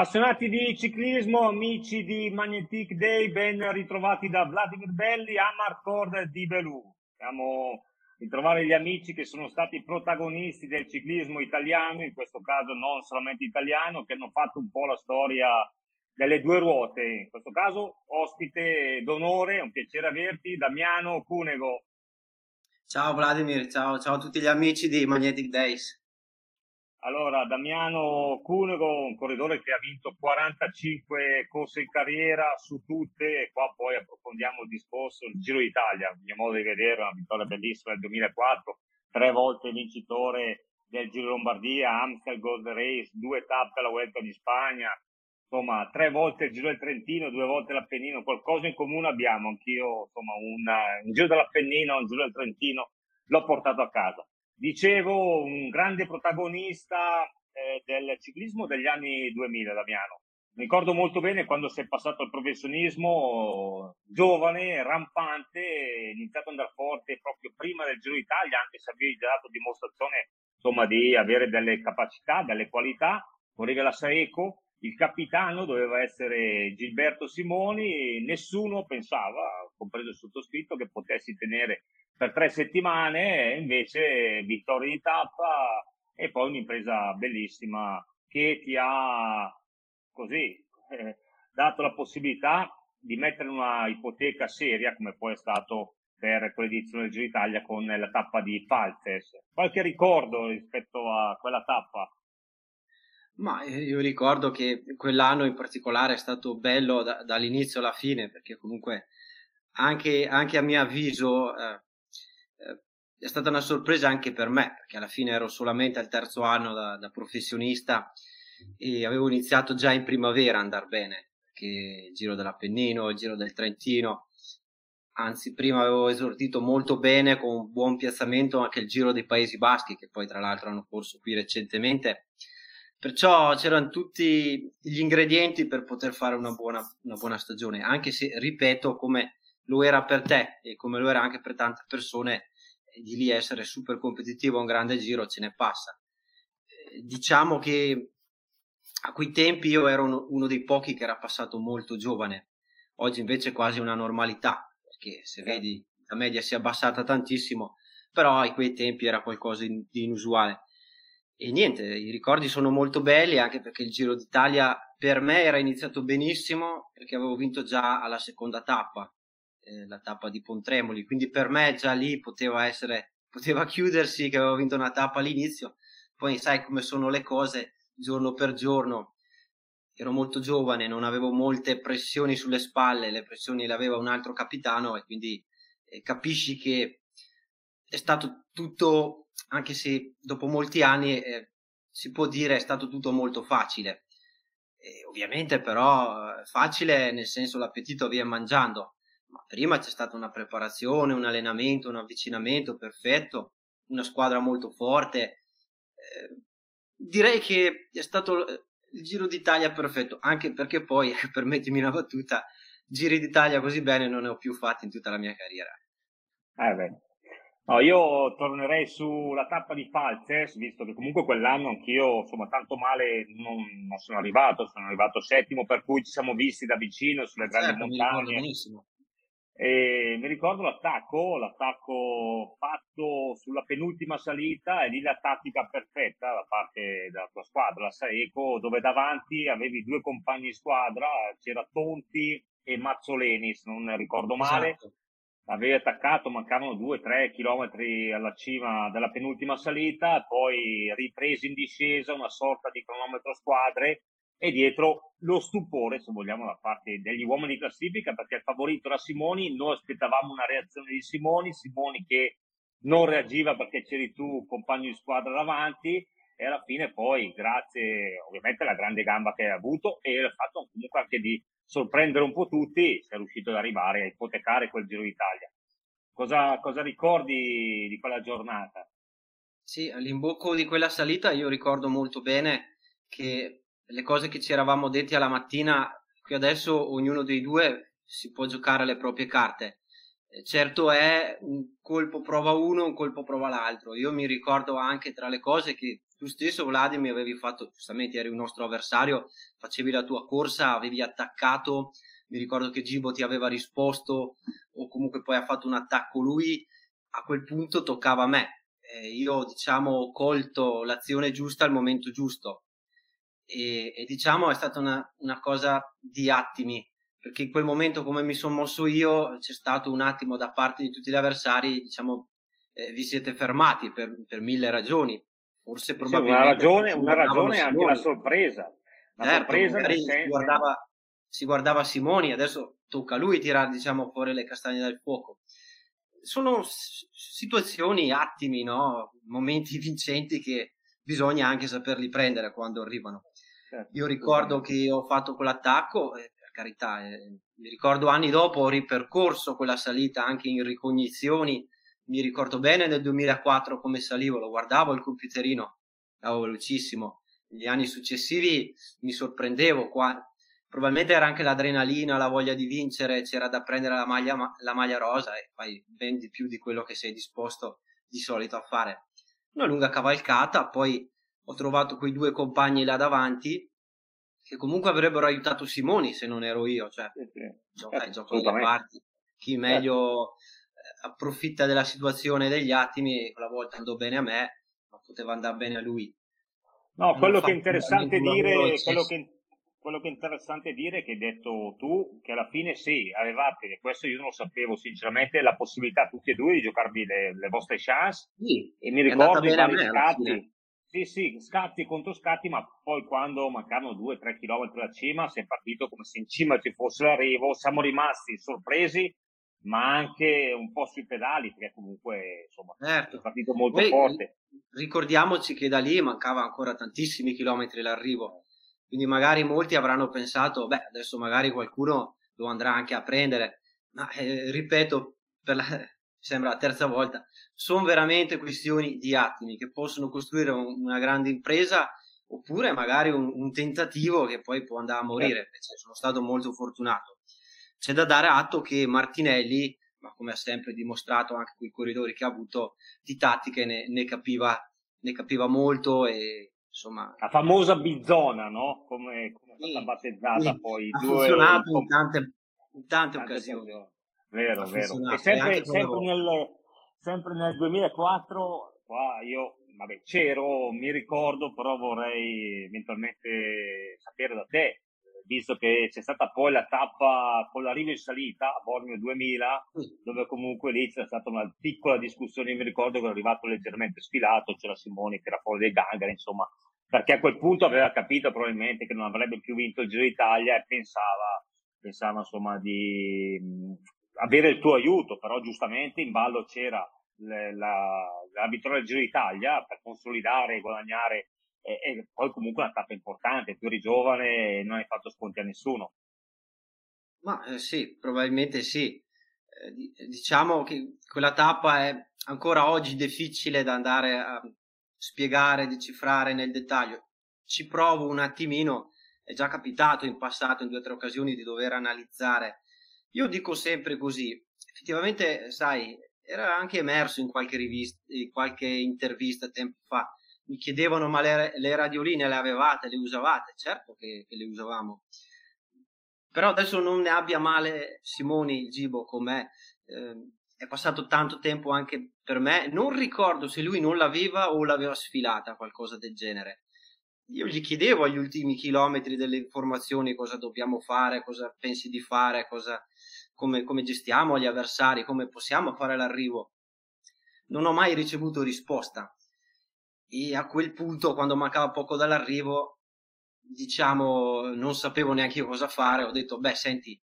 Appassionati di ciclismo, amici di Magnetic Day, ben ritrovati da Vladimir Belli a Marcord di Belù. Siamo ritrovare gli amici che sono stati protagonisti del ciclismo italiano, in questo caso non solamente italiano, che hanno fatto un po' la storia delle due ruote. In questo caso ospite d'onore, è un piacere averti, Damiano Cunego. Ciao Vladimir, ciao, ciao a tutti gli amici di Magnetic Days. Allora, Damiano Cunego, un corridore che ha vinto 45 corse in carriera su tutte, e qua poi approfondiamo il discorso. Il Giro d'Italia, a mio modo di vedere, una vittoria bellissima nel 2004, tre volte vincitore del Giro Lombardia, Amstel Gold Race, due tappe alla Vuelta di Spagna, insomma, tre volte il Giro del Trentino, due volte l'Appennino, qualcosa in comune abbiamo. Anch'io, insomma, un, un Giro dell'Appennino, un Giro del Trentino, l'ho portato a casa. Dicevo, un grande protagonista eh, del ciclismo degli anni 2000, Damiano. Mi ricordo molto bene quando sei passato al professionismo, giovane, rampante, iniziato ad andare forte proprio prima del Giro d'Italia, anche se avevi già dato dimostrazione insomma, di avere delle capacità, delle qualità. Correva la Saeco, il capitano doveva essere Gilberto Simoni, nessuno pensava, compreso il sottoscritto, che potessi tenere per tre settimane, invece vittoria di tappa e poi un'impresa bellissima che ti ha così eh, dato la possibilità di mettere una ipoteca seria come poi è stato per quell'edizione del Giro d'Italia con la tappa di Faltes. Qualche ricordo rispetto a quella tappa? Ma io ricordo che quell'anno in particolare è stato bello da, dall'inizio alla fine perché comunque anche, anche a mio avviso eh, è stata una sorpresa anche per me, perché alla fine ero solamente al terzo anno da, da professionista e avevo iniziato già in primavera a andare bene, perché il Giro dell'Appennino, il Giro del Trentino, anzi prima avevo esordito molto bene con un buon piazzamento anche il Giro dei Paesi Baschi, che poi tra l'altro hanno corso qui recentemente. Perciò c'erano tutti gli ingredienti per poter fare una buona, una buona stagione, anche se, ripeto, come lo era per te e come lo era anche per tante persone, di lì essere super competitivo a un grande giro ce ne passa. Eh, diciamo che a quei tempi io ero uno, uno, dei pochi che era passato molto giovane, oggi invece è quasi una normalità, perché se vedi la media si è abbassata tantissimo, però a quei tempi era qualcosa di inusuale. E niente, i ricordi sono molto belli anche perché il Giro d'Italia per me era iniziato benissimo perché avevo vinto già alla seconda tappa eh, la tappa di Pontremoli, quindi per me già lì poteva essere, poteva chiudersi che avevo vinto una tappa all'inizio, poi sai come sono le cose giorno per giorno, ero molto giovane, non avevo molte pressioni sulle spalle, le pressioni le aveva un altro capitano e quindi eh, capisci che è stato tutto, anche se dopo molti anni eh, si può dire è stato tutto molto facile. E ovviamente però eh, facile nel senso l'appetito viene mangiando, ma prima c'è stata una preparazione, un allenamento, un avvicinamento perfetto, una squadra molto forte. Eh, direi che è stato il Giro d'Italia perfetto, anche perché poi, permettimi una battuta, Giri d'Italia così bene non ne ho più fatti in tutta la mia carriera. Eh beh. No, io tornerei sulla tappa di Falces, visto che comunque quell'anno anch'io, insomma, tanto male non, non, sono arrivato, sono arrivato settimo, per cui ci siamo visti da vicino sulle grandi certo, montagne. benissimo. E mi ricordo l'attacco, l'attacco fatto sulla penultima salita e lì la tattica perfetta da parte della tua squadra, la Saeco, dove davanti avevi due compagni di squadra, c'era Tonti e Mazzoleni, se non ricordo male. Esatto. Avevi attaccato, mancavano 2-3 chilometri alla cima della penultima salita, poi ripresi in discesa, una sorta di cronometro squadre e dietro lo stupore, se vogliamo, da parte degli uomini di classifica, perché il favorito era Simoni, noi aspettavamo una reazione di Simoni, Simoni che non reagiva perché c'eri tu, compagno di squadra davanti, e alla fine poi, grazie ovviamente alla grande gamba che hai avuto e il fatto comunque anche di sorprendere un po' tutti, sei riuscito ad arrivare a ipotecare quel Giro d'Italia. Cosa, cosa ricordi di quella giornata? Sì, all'imbocco di quella salita io ricordo molto bene che le cose che ci eravamo detti alla mattina, qui adesso ognuno dei due si può giocare le proprie carte. Eh, certo è un colpo prova uno, un colpo prova l'altro. Io mi ricordo anche tra le cose che tu stesso Vladimir avevi fatto, giustamente eri un nostro avversario, facevi la tua corsa, avevi attaccato, mi ricordo che Gibo ti aveva risposto o comunque poi ha fatto un attacco lui, a quel punto toccava a me. Eh, io diciamo ho colto l'azione giusta al momento giusto e, e diciamo è stata una, una cosa di attimi perché in quel momento come mi sono mosso io c'è stato un attimo da parte di tutti gli avversari diciamo eh, vi siete fermati per, per mille ragioni forse probabilmente sì, una ragione, una ragione è anche la sorpresa la certo, sorpresa nel senso... si, guardava, si guardava Simoni adesso tocca a lui tirare diciamo fuori le castagne dal fuoco sono situazioni, attimi, no? momenti vincenti che bisogna anche saperli prendere quando arrivano. Certo, Io ricordo che ho fatto quell'attacco, eh, per carità, eh, mi ricordo anni dopo ho ripercorso quella salita anche in ricognizioni, mi ricordo bene nel 2004 come salivo, lo guardavo il computerino, andavo velocissimo. Negli anni successivi mi sorprendevo, qua, probabilmente era anche l'adrenalina, la voglia di vincere, c'era da prendere la maglia, la maglia rosa e fai ben di più di quello che sei disposto di solito a fare. Una lunga cavalcata, poi ho trovato quei due compagni là davanti che comunque avrebbero aiutato Simoni se non ero io, cioè sì. gioca, le parti, chi certo. meglio eh, approfitta della situazione degli attimi quella volta andò bene a me, ma poteva andare bene a lui. No, quello che è interessante dire, quello che, quello che è interessante dire è che hai detto tu che alla fine sì, avevate, questo io non lo sapevo sinceramente, la possibilità tutti e due di giocarvi le, le vostre chance. Sì, e mi ricordo i vari scatti. sì, sì, scatti contro scatti, ma poi quando mancavano 2-3 km da cima si è partito come se in cima ci fosse l'arrivo, siamo rimasti sorpresi, ma anche un po' sui pedali, perché comunque insomma certo. è partito molto Beh, forte. Ricordiamoci che da lì mancava ancora tantissimi chilometri l'arrivo, quindi magari molti avranno pensato, beh, adesso magari qualcuno lo andrà anche a prendere, ma eh, ripeto, per la, sembra la terza volta, sono veramente questioni di attimi che possono costruire un, una grande impresa oppure magari un, un, tentativo che poi può andare a morire. Cioè, sono stato molto fortunato. C'è da dare atto che Martinelli, ma come ha sempre dimostrato anche con i corridori che ha avuto, di tattiche ne, ne, capiva, ne capiva molto e insomma... La famosa bizzona, no? Come, come è stata battezzata sì, poi. Ha due, funzionato in tante, in tante, tante occasioni. occasioni. Vero, vero. E sempre, sempre, nel, sempre nel 2004, qua io vabbè, c'ero, mi ricordo, però vorrei eventualmente sapere da te, visto che c'è stata poi la tappa con l'arrivo in salita a Bormio 2000, dove comunque lì c'è stata una piccola discussione, mi ricordo che ero arrivato leggermente sfilato, c'era Simoni che era fuori dei gangari, insomma, perché a quel punto aveva capito probabilmente che non avrebbe più vinto il Giro d'Italia e pensava, pensava insomma di avere il tuo aiuto, però giustamente in ballo c'era le, la, la vittoria del Giro d'Italia per consolidare e guadagnare e, e, poi comunque una tappa importante, tu eri giovane e non hai fatto sconti a nessuno. Ma eh, sì, probabilmente sì. Eh, diciamo che quella tappa è ancora oggi difficile da andare a spiegare, decifrare nel dettaglio. Ci provo un attimino, è già capitato in passato in due o tre occasioni di dover analizzare io dico sempre così, effettivamente, sai, era anche emerso in qualche rivista, in qualche intervista tempo fa. Mi chiedevano, ma le, le radioline le avevate, le usavate? Certo che, che, le usavamo. Però adesso non ne abbia male Simoni il Gibo con me. Eh, è passato tanto tempo anche per me. Non ricordo se lui non l'aveva o l'aveva sfilata, qualcosa del genere. Io gli chiedevo agli ultimi chilometri delle informazioni cosa dobbiamo fare, cosa pensi di fare, cosa, come, come gestiamo gli avversari, come possiamo fare l'arrivo. Non ho mai ricevuto risposta. E a quel punto, quando mancava poco dall'arrivo, diciamo, non sapevo neanche io cosa fare. Ho detto, beh, senti,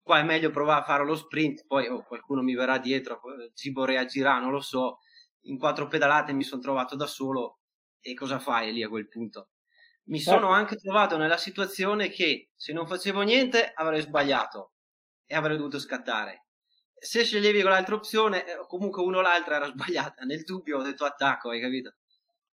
qua è meglio provare a fare lo sprint, poi oh, qualcuno mi verrà dietro, Cibo reagirà, non lo so. In quattro pedalate mi sono trovato da solo e cosa fai lì a quel punto? Mi sono anche trovato nella situazione che se non facevo niente avrei sbagliato e avrei dovuto scattare. Se sceglievi quell'altra opzione, eh, comunque uno o l'altra era sbagliata. Nel dubbio ho detto attacco, hai capito?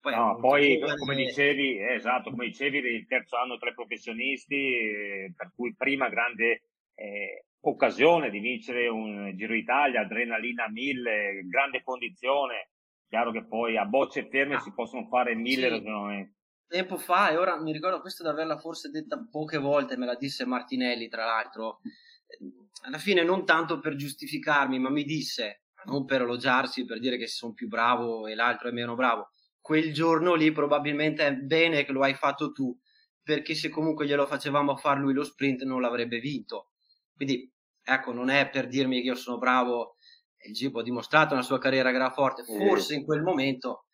Poi, no, poi come dicevi, eh, esatto, come dicevi, il terzo anno tra i professionisti, eh, per cui prima grande eh, occasione di vincere un Giro d'Italia, adrenalina mille, grande condizione, chiaro che poi a bocce ferme ah, si possono fare mille sì. ragionamenti. Tempo fa, e ora mi ricordo questo di averla forse detta poche volte, me la disse Martinelli tra l'altro, alla fine non tanto per giustificarmi, ma mi disse, non per elogiarsi, per dire che sono più bravo e l'altro è meno bravo, quel giorno lì probabilmente è bene che lo hai fatto tu, perché se comunque glielo facevamo a far lui lo sprint non l'avrebbe vinto. Quindi ecco, non è per dirmi che io sono bravo, il Gibo ha dimostrato nella sua carriera gara forte, forse in quel momento,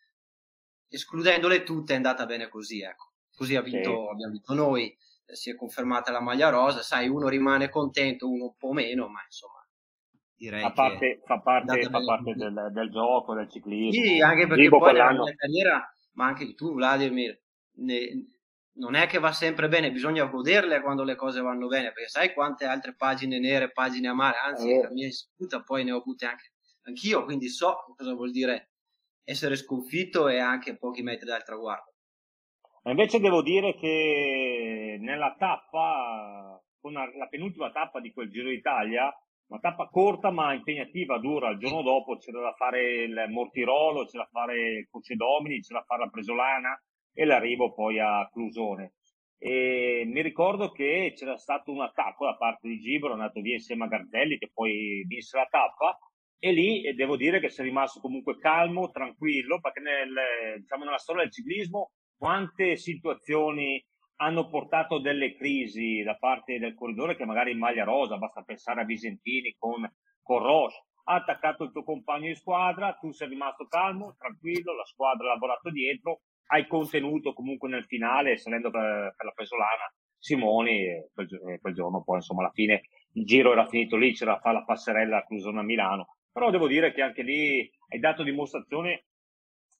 escludendole tutte, è andata bene così, ecco. Così ha vinto, sì. abbiamo vinto noi, si è confermata la maglia rosa, sai, uno rimane contento, uno un po' meno, ma insomma, direi fa parte, fa parte, fa parte del, del, gioco, del ciclismo. Sì, anche perché Gibo poi nella mia carriera, ma anche tu Vladimir, ne, non è che va sempre bene, bisogna goderle quando le cose vanno bene, perché sai quante altre pagine nere, pagine amare, anzi eh. la mia disputa poi ne ho avute anche anch'io, quindi so cosa vuol dire essere sconfitto e anche pochi metri dal traguardo. Invece devo dire che nella tappa, con la penultima tappa di quel Giro d'Italia, una tappa corta ma impegnativa, dura, il giorno dopo c'era da fare il Mortirolo, c'era da fare il Coce Domini, c'era da fare la Presolana, e l'arrivo poi a Clusone. E mi ricordo che c'era stato un attacco da parte di Gibro, è andato via insieme a Gardelli che poi vinse la tappa e lì devo dire che si è rimasto comunque calmo, tranquillo, perché nel, diciamo, nella storia del ciclismo quante situazioni hanno portato delle crisi da parte del corridore che magari in maglia rosa, basta pensare a Visentini con, con Roche, ha attaccato il tuo compagno di squadra, tu sei rimasto calmo, tranquillo, la squadra ha lavorato dietro hai contenuto comunque nel finale, salendo per, per la Pesolana, Simoni, quel, quel, giorno poi insomma alla fine il giro era finito lì, c'era la passerella a Clusone a Milano, però devo dire che anche lì hai dato dimostrazione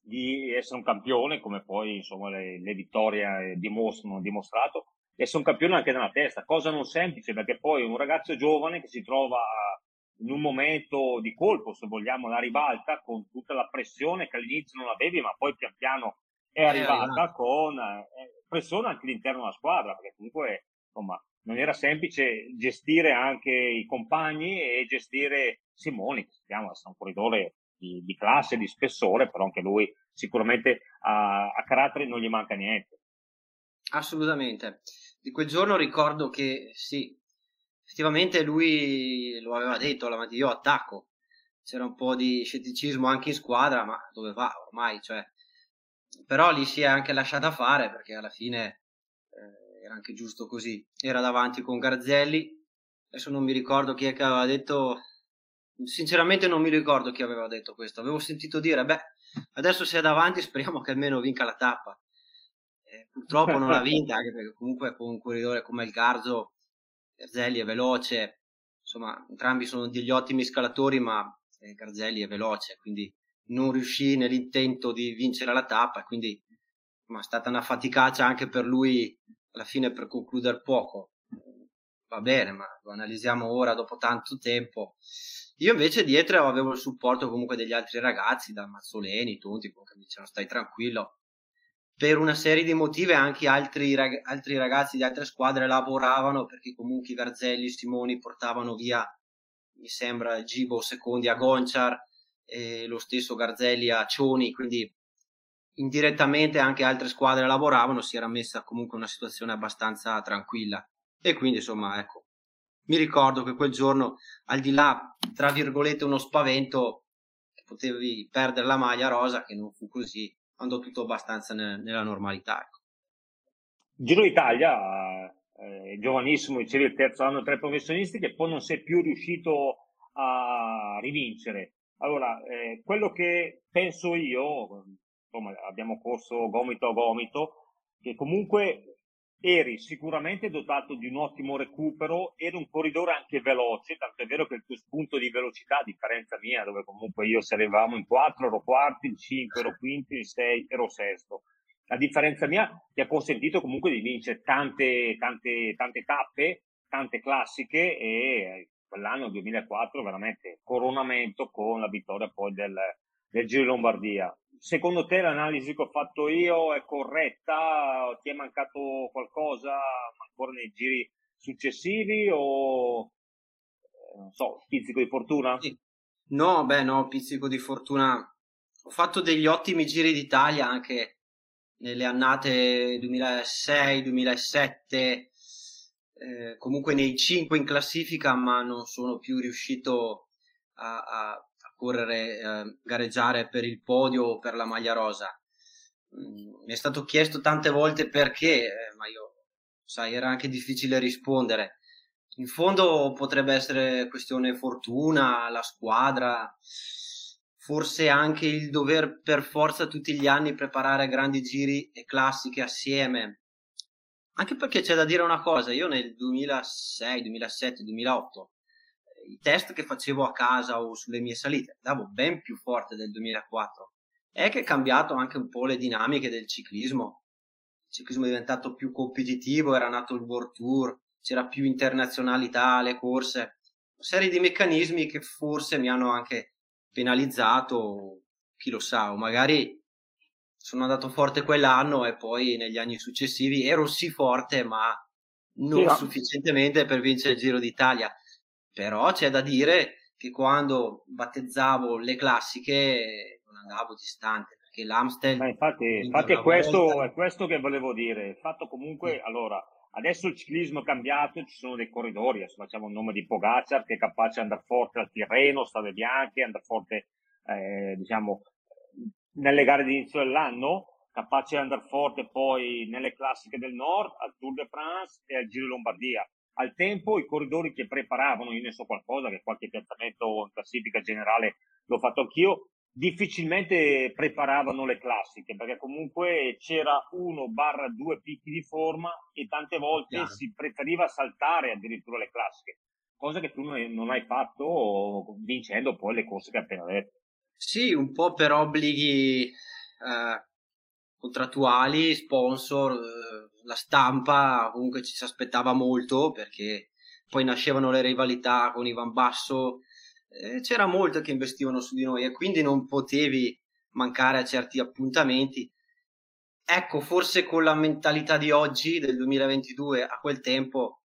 di essere un campione, come poi insomma le, le vittorie dimostrano, hanno dimostrato, essere un campione anche nella testa, cosa non semplice, perché poi un ragazzo giovane che si trova in un momento di colpo, se vogliamo, la ribalta, con tutta la pressione che all'inizio non avevi, ma poi pian piano è arrivata è con eh, pressione anche all'interno della squadra, perché comunque insomma, non era semplice gestire anche i compagni e gestire Simoni, che sappiamo essere un corridore di, di, classe, di spessore, però anche lui sicuramente a, a carattere non gli manca niente. Assolutamente. Di quel giorno ricordo che sì, effettivamente lui lo aveva detto io attacco. C'era un po' di scetticismo anche in squadra, ma dove va ormai? Cioè, però lì si è anche lasciata fare perché alla fine eh, era anche giusto così. Era davanti con Garzelli, adesso non mi ricordo chi è che aveva detto, sinceramente non mi ricordo chi aveva detto questo, avevo sentito dire, beh, adesso sei davanti, speriamo che almeno vinca la tappa. Eh, purtroppo non l'ha vinta, anche perché comunque con un corridore come il Garzo, Garzelli è veloce, insomma, entrambi sono degli ottimi scalatori, ma eh, Garzelli è veloce, quindi non riuscì nell'intento di vincere la tappa, quindi ma è stata una faticaccia anche per lui alla fine per concludere poco. Va bene, ma lo analizziamo ora dopo tanto tempo. Io invece dietro avevo il supporto comunque degli altri ragazzi, da Mazzoleni, tutti, che mi dicevano stai tranquillo. Per una serie di motivi anche altri, rag- altri ragazzi di altre squadre lavoravano perché comunque Garzelli, Simoni portavano via, mi sembra, Gibo secondi a Gonchar, e lo stesso Garzelli a Cioni, quindi indirettamente anche altre squadre lavoravano, si era messa comunque una situazione abbastanza tranquilla. E quindi insomma, ecco, mi ricordo che quel giorno, al di là, tra virgolette, uno spavento, potevi perdere la maglia rosa, che non fu così, andò tutto abbastanza ne- nella normalità. Ecco. Giro d'Italia, eh, giovanissimo, dicevi il terzo anno tra i professionisti, che poi non sei più riuscito a rivincere. Allora, eh, quello che penso io, insomma, abbiamo corso gomito a gomito, che comunque eri sicuramente dotato di un ottimo recupero, eri un corridore anche veloce, tanto è vero che il tuo spunto di velocità, a differenza mia, dove comunque io se arrivavamo in 4 ero quarto, in 5 ero quinto, in 6 ero sesto. La differenza mia ti ha consentito comunque di vincere tante, tante, tante tappe, tante classiche e quell'anno 2004 veramente coronamento con la vittoria poi del, del Giro di Lombardia. Secondo te l'analisi che ho fatto io è corretta? Ti è mancato qualcosa ancora nei giri successivi o eh, non so, pizzico di fortuna? No, beh no, pizzico di fortuna ho fatto degli ottimi giri d'Italia anche nelle annate 2006, 2007, eh, comunque nei 5 in classifica, ma non sono più riuscito a, a correre, eh, gareggiare per il podio o per la maglia rosa. Mm, mi è stato chiesto tante volte perché, eh, ma io, sai, era anche difficile rispondere. In fondo potrebbe essere questione fortuna, la squadra, forse anche il dover per forza tutti gli anni preparare grandi giri e classiche assieme. Anche perché c'è da dire una cosa, io nel 2006, 2007, 2008 i test che facevo a casa o sulle mie salite andavo ben più forte del 2004 è che è cambiato anche un po' le dinamiche del ciclismo. Il ciclismo è diventato più competitivo, era nato il World Tour, c'era più internazionalità alle corse, una serie di meccanismi che forse mi hanno anche penalizzato, chi lo sa, o magari sono andato forte quell'anno e poi negli anni successivi ero sì forte, ma non sì, sufficientemente per vincere il Giro d'Italia. Però c'è da dire che quando battezzavo le classiche non andavo distante perché l'Amstel Ma infatti, infatti è, questo, volta... è questo che volevo dire il fatto comunque sì. allora adesso il ciclismo è cambiato ci sono dei corridori adesso facciamo il nome di Pogacar che è capace di andare forte al Tirreno strade bianche andare forte eh, diciamo nelle gare di inizio dell'anno capace di andare forte poi nelle classiche del nord al Tour de France e al Giro di Lombardia al tempo i corridori che preparavano, io ne so qualcosa, che qualche piazzamento in classifica generale l'ho fatto anch'io, difficilmente preparavano le classiche, perché comunque c'era uno barra due picchi di forma e tante volte yeah. si preferiva saltare addirittura le classiche, cosa che tu non hai fatto vincendo poi le corse che hai appena detto. Sì, un po' per obblighi eh, contrattuali, sponsor, eh, la stampa comunque ci si aspettava molto perché poi nascevano le rivalità con Ivan Basso, eh, c'era molto che investivano su di noi e quindi non potevi mancare a certi appuntamenti. Ecco, forse con la mentalità di oggi, del 2022, a quel tempo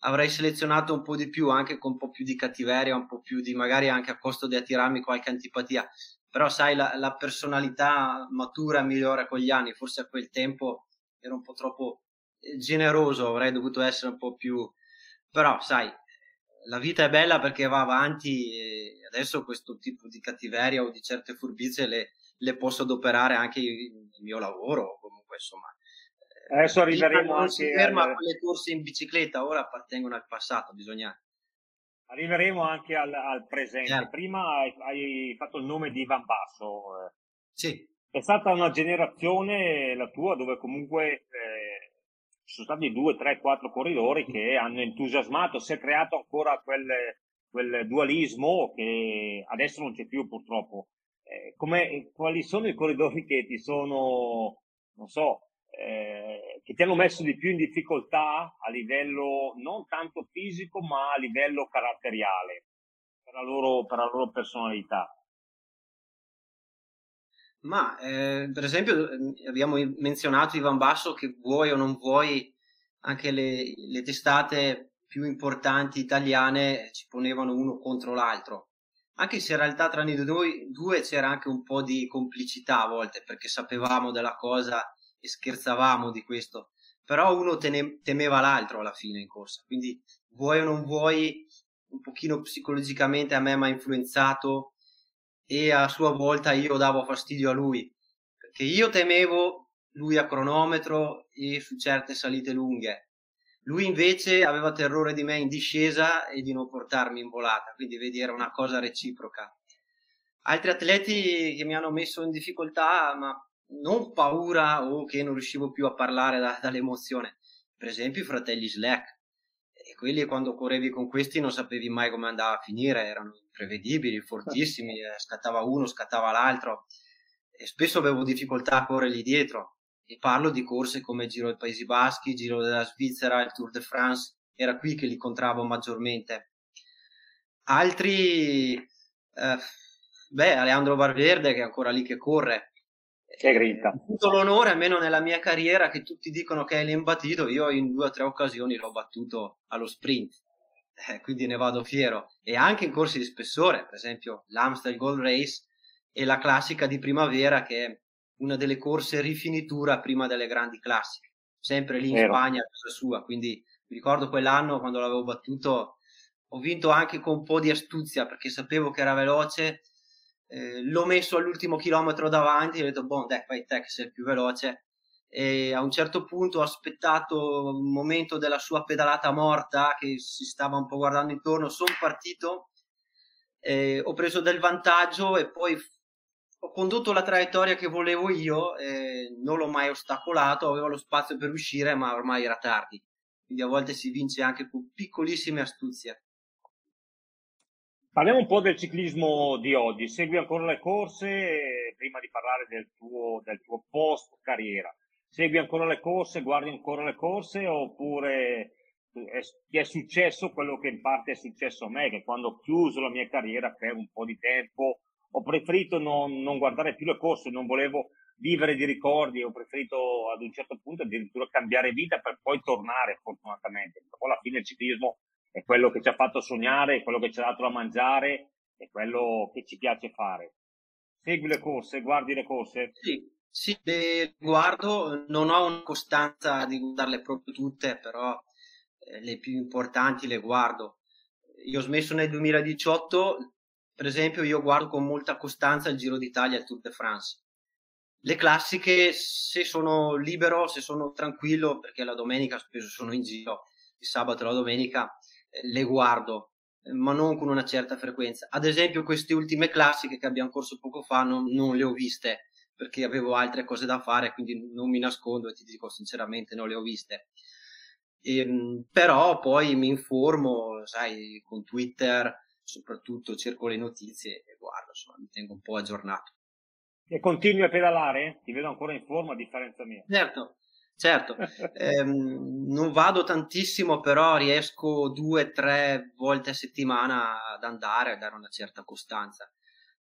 avrei selezionato un po' di più, anche con un po' più di cattiveria, un po' più di magari anche a costo di attirarmi qualche antipatia. Però sai, la, la personalità matura migliora con gli anni, forse a quel tempo era un po' troppo generoso, avrei dovuto essere un po' più... però sai, la vita è bella perché va avanti e adesso questo tipo di cattiveria o di certe furbizie le, le posso adoperare anche nel mio lavoro, comunque insomma. Adesso arriveremo non anche... si ferma con le corse in bicicletta, ora appartengono al passato, bisogna... Arriveremo anche al, al presente. Yeah. Prima hai, hai, fatto il nome di Ivan Basso. Eh. Sì. È stata una generazione, la tua, dove comunque eh, ci sono stati due, tre, quattro corridori che hanno entusiasmato, si è creato ancora quel, quel dualismo che adesso non c'è più purtroppo. Eh, come, quali sono i corridori che ti sono, non so, eh, che ti hanno messo di più in difficoltà a livello non tanto fisico ma a livello caratteriale per la loro, per la loro personalità? Ma eh, per esempio abbiamo menzionato Ivan Basso che vuoi o non vuoi anche le, le testate più importanti italiane ci ponevano uno contro l'altro. Anche se in realtà tra noi due c'era anche un po' di complicità a volte perché sapevamo della cosa e scherzavamo di questo. Però uno tene, temeva l'altro alla fine in corsa. Quindi vuoi o non vuoi un pochino psicologicamente a me mi ha influenzato e a sua volta io davo fastidio a lui perché io temevo lui a cronometro e su certe salite lunghe. Lui invece aveva terrore di me in discesa e di non portarmi in volata quindi vedi era una cosa reciproca. Altri atleti che mi hanno messo in difficoltà ma non paura o che non riuscivo più a parlare da, dall'emozione. Per esempio i fratelli Slack. E quelli quando correvi con questi non sapevi mai come andava a finire, erano imprevedibili, fortissimi, eh, scattava uno, scattava l'altro e spesso avevo difficoltà a corrergli dietro e parlo di corse come Giro dei Paesi Baschi, Giro della Svizzera, il Tour de France, era qui che li incontravo maggiormente. Altri, eh, beh, Alejandro Valverde che è ancora lì che corre, che grinta. Ho avuto l'onore, almeno nella mia carriera, che tutti dicono che è l'imbattuto, io in due o tre occasioni l'ho battuto allo sprint, eh, quindi ne vado fiero. E anche in corsi di spessore, per esempio l'Amstel Gold Race, e la classica di primavera che è una delle corse rifinitura prima delle grandi classiche, sempre lì in Vero. Spagna, casa sua, quindi mi ricordo quell'anno quando l'avevo battuto, ho vinto anche con un po' di astuzia perché sapevo che era veloce, eh, l'ho messo all'ultimo chilometro davanti e ho detto, boh, dai, fai te che sei più veloce. E a un certo punto ho aspettato un momento della sua pedalata morta che si stava un po' guardando intorno, sono partito, eh, ho preso del vantaggio e poi ho condotto la traiettoria che volevo io, eh, non l'ho mai ostacolato, avevo lo spazio per uscire, ma ormai era tardi. Quindi a volte si vince anche con piccolissime astuzie. Parliamo un po' del ciclismo di oggi. Segui ancora le corse prima di parlare del tuo, del tuo post carriera. Segui ancora le corse, guardi ancora le corse oppure è, ti è successo quello che in parte è successo a me, che quando ho chiuso la mia carriera per un po' di tempo ho preferito non, non guardare più le corse, non volevo vivere di ricordi, ho preferito ad un certo punto addirittura cambiare vita per poi tornare fortunatamente. Poi alla fine il ciclismo è quello che ci ha fatto sognare, è quello che ci ha dato da mangiare, è quello che ci piace fare. Segui le corse, guardi le corse? Sì, sì, le guardo, non ho una costanza di guardarle proprio tutte, però eh, le più importanti le guardo. Io ho smesso nel 2018, per esempio io guardo con molta costanza il Giro d'Italia e il Tour de France le classiche, se sono libero, se sono tranquillo, perché la domenica spesso sono in giro, il sabato e la domenica eh, le guardo, ma non con una certa frequenza. Ad esempio, queste ultime classiche che abbiamo corso poco fa non, non le ho viste perché avevo altre cose da fare, quindi non mi nascondo e ti dico sinceramente non le ho viste. E, ehm, però poi mi informo, sai, con Twitter, soprattutto cerco le notizie e guardo, insomma, mi tengo un po' aggiornato. E continui a pedalare? Ti vedo ancora in forma a differenza mia. Certo, certo. eh, non vado tantissimo, però riesco due, o tre volte a settimana ad andare, a dare una certa costanza.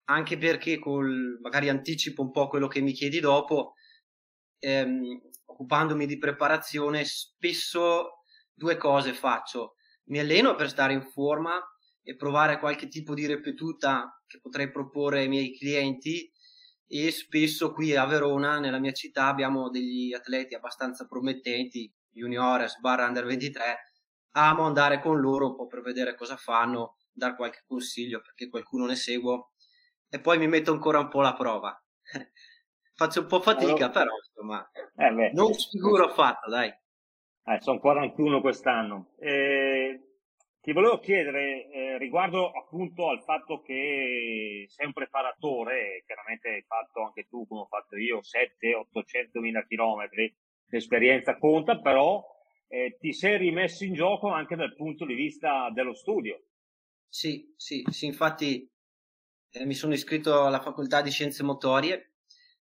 Anche perché col, magari anticipo un po' quello che mi chiedi dopo, ehm, occupandomi di preparazione, spesso due cose faccio. Mi alleno per stare in forma e provare qualche tipo di ripetuta che potrei proporre ai miei clienti e spesso qui a Verona, nella mia città, abbiamo degli atleti abbastanza promettenti, juniores, barra under 23, amo andare con loro un po' per vedere cosa fanno, dar qualche consiglio perché qualcuno ne seguo e poi mi metto ancora un po' alla prova. Faccio un po' fatica, allora, però insomma, eh non sicuro fatto, dai. Eh, sono 41 quest'anno. Eh, ti volevo chiedere eh, riguardo appunto al fatto che sei un preparatore, chiaramente hai fatto anche tu come ho fatto io 7-800 mila chilometri, l'esperienza conta, però eh, ti sei rimesso in gioco anche dal punto di vista dello studio. Sì, sì, sì infatti mi sono iscritto alla facoltà di scienze motorie,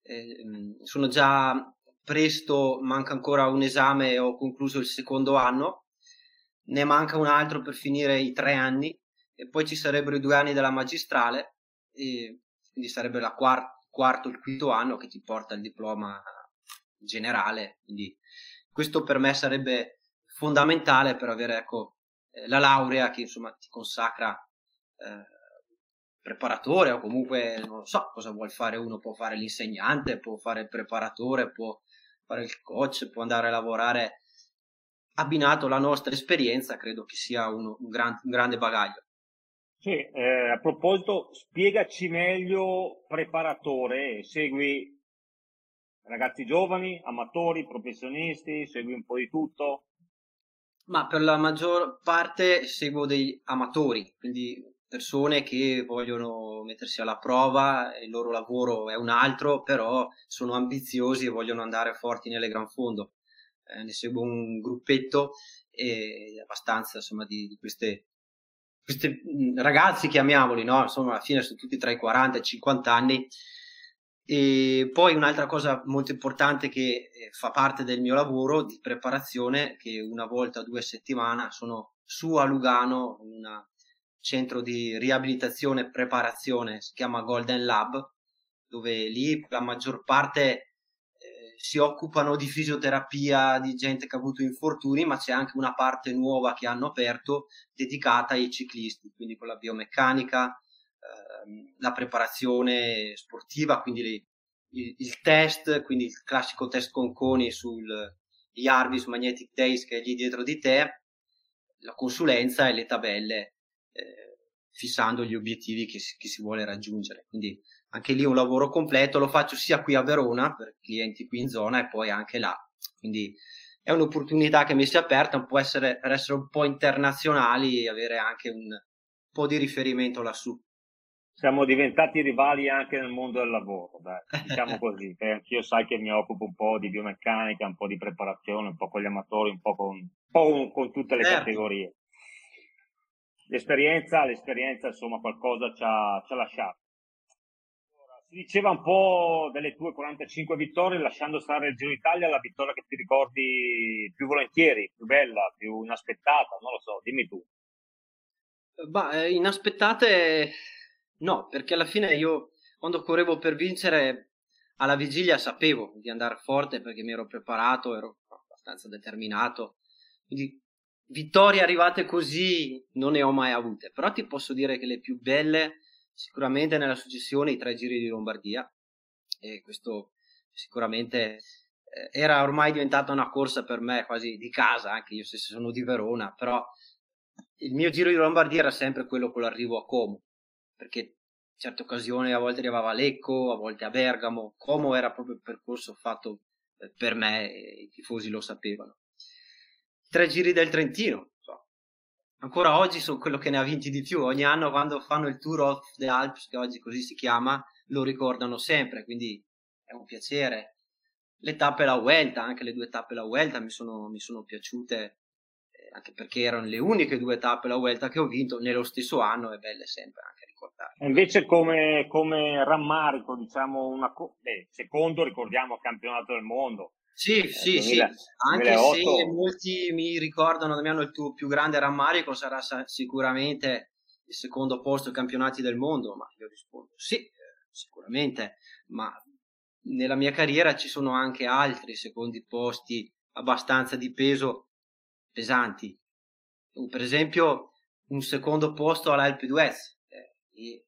eh, sono già presto, manca ancora un esame ho concluso il secondo anno. Ne manca un altro per finire i tre anni e poi ci sarebbero i due anni della magistrale quindi sarebbe il quarto, quarto il quinto anno che ti porta il diploma generale. Quindi questo per me sarebbe fondamentale per avere ecco, eh, la laurea che insomma ti consacra eh, preparatore o comunque non so cosa vuol fare uno può fare l'insegnante può fare il preparatore può fare il coach può andare a lavorare abbinato alla nostra esperienza, credo che sia uno, un, gran, un, grande bagaglio. Sì, eh, a proposito, spiegaci meglio preparatore, segui ragazzi giovani, amatori, professionisti, segui un po' di tutto? Ma per la maggior parte seguo degli amatori, quindi persone che vogliono mettersi alla prova, il loro lavoro è un altro, però sono ambiziosi e vogliono andare forti nelle gran fondo eh, ne seguo un gruppetto e abbastanza insomma di, di queste, queste ragazzi chiamiamoli, no? Insomma, alla fine sono tutti tra i 40 e i 50 anni. E poi un'altra cosa molto importante che eh, fa parte del mio lavoro di preparazione, che una volta due settimane sono su a Lugano, un centro di riabilitazione e preparazione, si chiama Golden Lab, dove lì la maggior parte si occupano di fisioterapia di gente che ha avuto infortuni, ma c'è anche una parte nuova che hanno aperto dedicata ai ciclisti, quindi con la biomeccanica, eh, la preparazione sportiva, quindi le, il, il, test, quindi il classico test con coni sugli Arbis Magnetic Days che è lì dietro di te, la consulenza e le tabelle eh, fissando gli obiettivi che si, che si vuole raggiungere. Quindi anche lì un lavoro completo, lo faccio sia qui a Verona per clienti qui in zona e poi anche là. Quindi è un'opportunità che mi si è aperta, può essere per essere un po' internazionali e avere anche un po' di riferimento lassù. Siamo diventati rivali anche nel mondo del lavoro, dai, diciamo così. Anch'io sai che mi occupo un po' di biomeccanica, un po' di preparazione, un po' con gli amatori, un po' con, un po con tutte le certo. categorie. L'esperienza, l'esperienza, insomma, qualcosa ci ha, ci ha lasciato. Si diceva un po' delle tue 45 vittorie, lasciando stare il Giro d'Italia, la vittoria che ti ricordi più volentieri, più bella, più inaspettata, non lo so, dimmi tu. Bah, eh, inaspettate no, perché alla fine io quando correvo per vincere alla vigilia sapevo di andare forte perché mi ero preparato, ero abbastanza determinato. Quindi vittorie arrivate così non ne ho mai avute, però ti posso dire che le più belle sicuramente nella successione i tre giri di Lombardia e questo sicuramente eh, era ormai diventata una corsa per me quasi di casa, anche io stesso sono di Verona, però il mio giro di Lombardia era sempre quello con l'arrivo a Como, perché in certe occasioni a volte arrivava a Lecco, a volte a Bergamo, Como era proprio il percorso fatto eh, per me e i tifosi lo sapevano. Tre giri del Trentino, ancora oggi sono quello che ne ha vinti di più. Ogni anno quando fanno il Tour of the Alps, che oggi così si chiama, lo ricordano sempre, quindi è un piacere. Le tappe la Vuelta, anche le due tappe la Vuelta mi sono, mi sono piaciute, eh, anche perché erano le uniche due tappe la Vuelta che ho vinto nello stesso anno, è belle sempre anche ricordare. Invece come, come rammarico, diciamo, una, beh, secondo ricordiamo il campionato del mondo, sì, eh, sì, 2000, sì, anche 2008. se molti mi ricordano, Damiano, il tuo più grande rammarico sarà sicuramente il secondo posto ai campionati del mondo, ma io rispondo sì, eh, sicuramente, ma nella mia carriera ci sono anche altri secondi posti abbastanza di peso pesanti. Per esempio, un secondo posto all'Alpe d'Huez. Eh,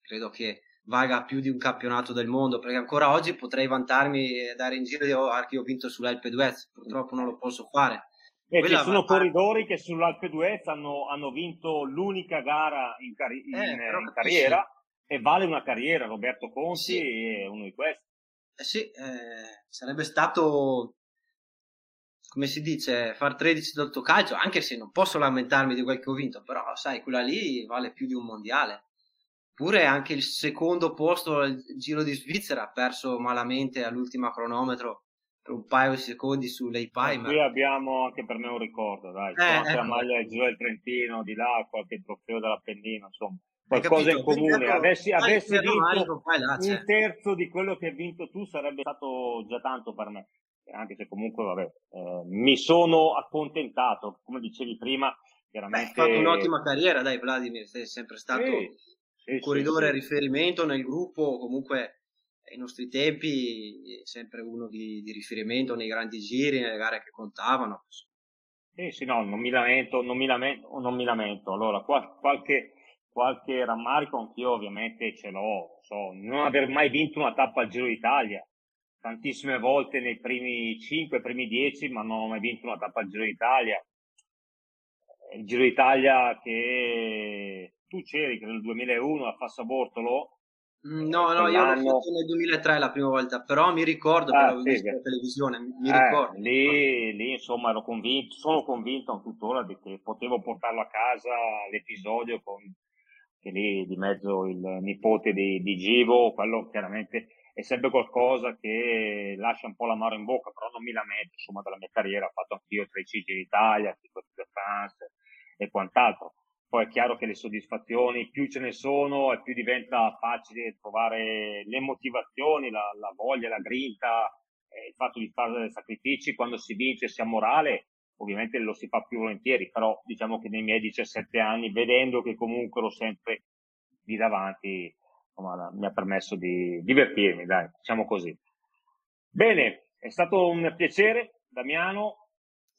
credo che valga più di un campionato del mondo, perché ancora oggi potrei vantarmi e dare in giro di oh, che ho vinto sull'Alpe d'Huez, purtroppo non lo posso fare. E ci sono va... corridori che sull'Alpe d'Huez hanno, hanno, vinto l'unica gara in, cari- eh, in, in carriera sì. e vale una carriera, Roberto Conti sì. è uno di questi. Eh sì, eh, sarebbe stato, come si dice, far 13 d'otto calcio, anche se non posso lamentarmi di quel che ho vinto, però sai, quella lì vale più di un mondiale. Pure anche il secondo posto al Giro di Svizzera ha perso malamente all'ultima cronometro per un paio di secondi sull'Ei Pai. Qui abbiamo anche per me un ricordo, dai, eh, anche ecco. la maglia del Giro del Trentino, di là, qualche trofeo dell'Appennino, insomma, qualcosa in comune. Avessi, avessi vinto un terzo di quello che hai vinto tu sarebbe stato già tanto per me, anche se comunque, vabbè, eh, mi sono accontentato, come dicevi prima, chiaramente... Hai fatto un'ottima carriera, dai Vladimir, sei sempre stato... Sì sì, corridore sì, a riferimento nel gruppo, comunque ai nostri tempi sempre uno di, di, riferimento nei grandi giri, nelle gare che contavano. Sì, sì, no, non mi lamento, non mi lamento, non mi lamento. Allora, qualche, qualche rammarico anch'io ovviamente ce l'ho, so, non aver mai vinto una tappa al Giro d'Italia, tantissime volte nei primi 5, primi 10, ma non ho mai vinto una tappa al Giro d'Italia. Il Giro d'Italia che tu c'eri che nel 2001 a Fassabortolo. Mm, no, no, io l'ho fatto nel 2003 la prima volta, però mi ricordo ah, che sì, visto in televisione, mi eh, ricordo. Lì, lì, insomma, ero convinto, sono convinto tuttora di che potevo portarlo a casa l'episodio con che lì di mezzo il nipote di, di Givo, quello chiaramente è sempre qualcosa che lascia un po' l'amaro in bocca, però non mi lamento, insomma, della mia carriera, ho fatto anch'io tre CG in Italia, tipo de France e quant'altro poi è chiaro che le soddisfazioni più ce ne sono e più diventa facile trovare le motivazioni, la, la voglia, la grinta, eh, il fatto di fare dei sacrifici quando si vince sia morale, ovviamente lo si fa più volentieri, però diciamo che nei miei 17 anni, vedendo che comunque ero sempre di davanti, insomma, mi ha permesso di divertirmi, dai, diciamo così. Bene, è stato un piacere, Damiano.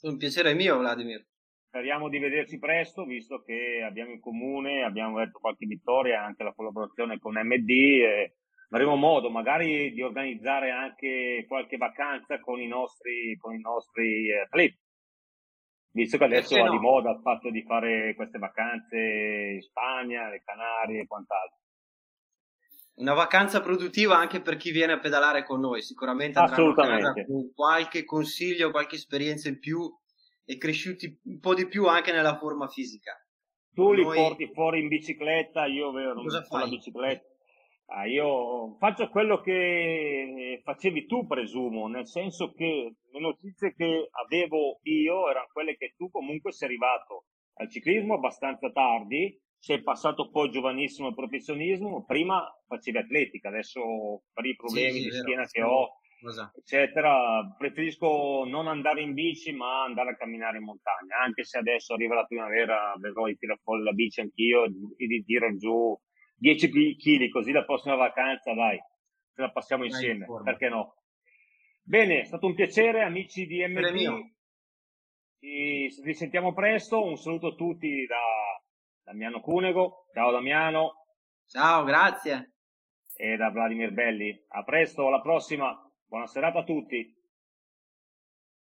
Un piacere mio, Vladimir. Speriamo di vederci presto, visto che abbiamo in comune, abbiamo detto qualche vittoria, anche la collaborazione con MD e avremo modo magari di organizzare anche qualche vacanza con i nostri, con i nostri atleti. Visto che adesso va no? di moda il fatto di fare queste vacanze in Spagna, le Canarie e quant'altro. Una vacanza produttiva anche per chi viene a pedalare con noi, sicuramente andranno a casa con qualche consiglio, qualche esperienza in più e cresciuti un po' di più anche nella forma fisica. Tu li porti fuori in bicicletta, io vedo la bicicletta. Ah, io faccio quello che facevi tu, presumo, nel senso che le notizie che avevo io erano quelle che tu comunque sei arrivato al ciclismo abbastanza tardi, sei passato poi giovanissimo al professionismo, prima facevi atletica, adesso per i problemi sì, sì, di schiena che ho, esatto. eccetera, preferisco non andare in bici ma andare a camminare in montagna, anche se adesso arriva la primavera, vedrò di tirare fuori la bici anch'io e di tirare giù 10 kg, così la prossima vacanza, dai, ce la passiamo insieme, perché no? Bene, è stato un piacere, amici di MD. Ci risentiamo presto. Un saluto a tutti da Damiano Cunego. Ciao Damiano. Ciao, grazie. E da Vladimir Belli. A presto, alla prossima. Buona serata a tutti.